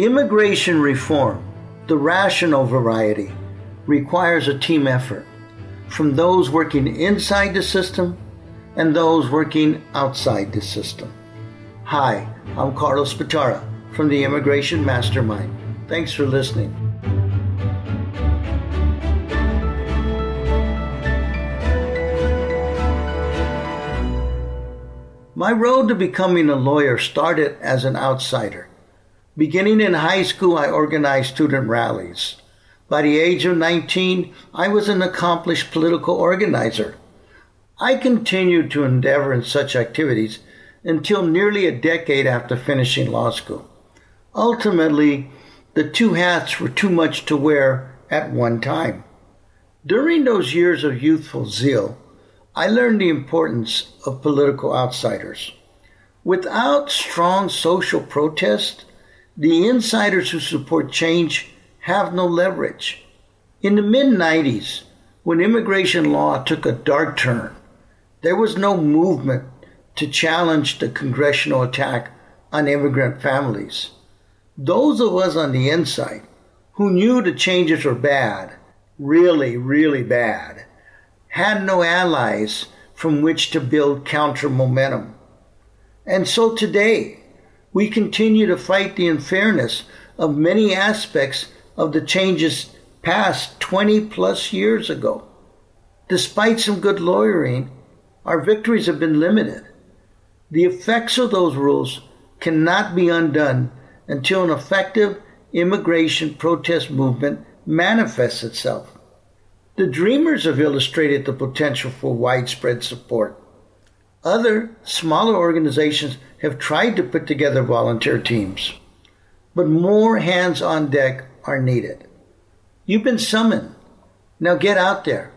Immigration reform, the rational variety, requires a team effort from those working inside the system and those working outside the system. Hi, I'm Carlos Batara from the Immigration Mastermind. Thanks for listening. My road to becoming a lawyer started as an outsider. Beginning in high school, I organized student rallies. By the age of 19, I was an accomplished political organizer. I continued to endeavor in such activities until nearly a decade after finishing law school. Ultimately, the two hats were too much to wear at one time. During those years of youthful zeal, I learned the importance of political outsiders. Without strong social protest, the insiders who support change have no leverage. In the mid 90s, when immigration law took a dark turn, there was no movement to challenge the congressional attack on immigrant families. Those of us on the inside who knew the changes were bad, really, really bad, had no allies from which to build counter momentum. And so today, we continue to fight the unfairness of many aspects of the changes passed 20 plus years ago. Despite some good lawyering, our victories have been limited. The effects of those rules cannot be undone until an effective immigration protest movement manifests itself. The Dreamers have illustrated the potential for widespread support. Other, smaller organizations have tried to put together volunteer teams, but more hands on deck are needed. You've been summoned. Now get out there.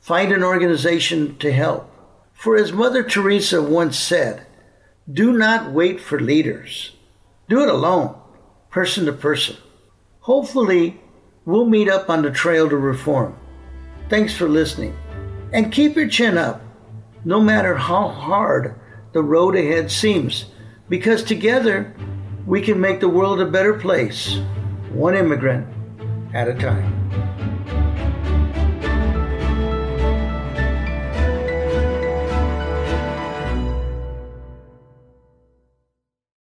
Find an organization to help. For as Mother Teresa once said, do not wait for leaders. Do it alone, person to person. Hopefully, we'll meet up on the trail to reform. Thanks for listening. And keep your chin up, no matter how hard the road ahead seems, because together we can make the world a better place, one immigrant at a time.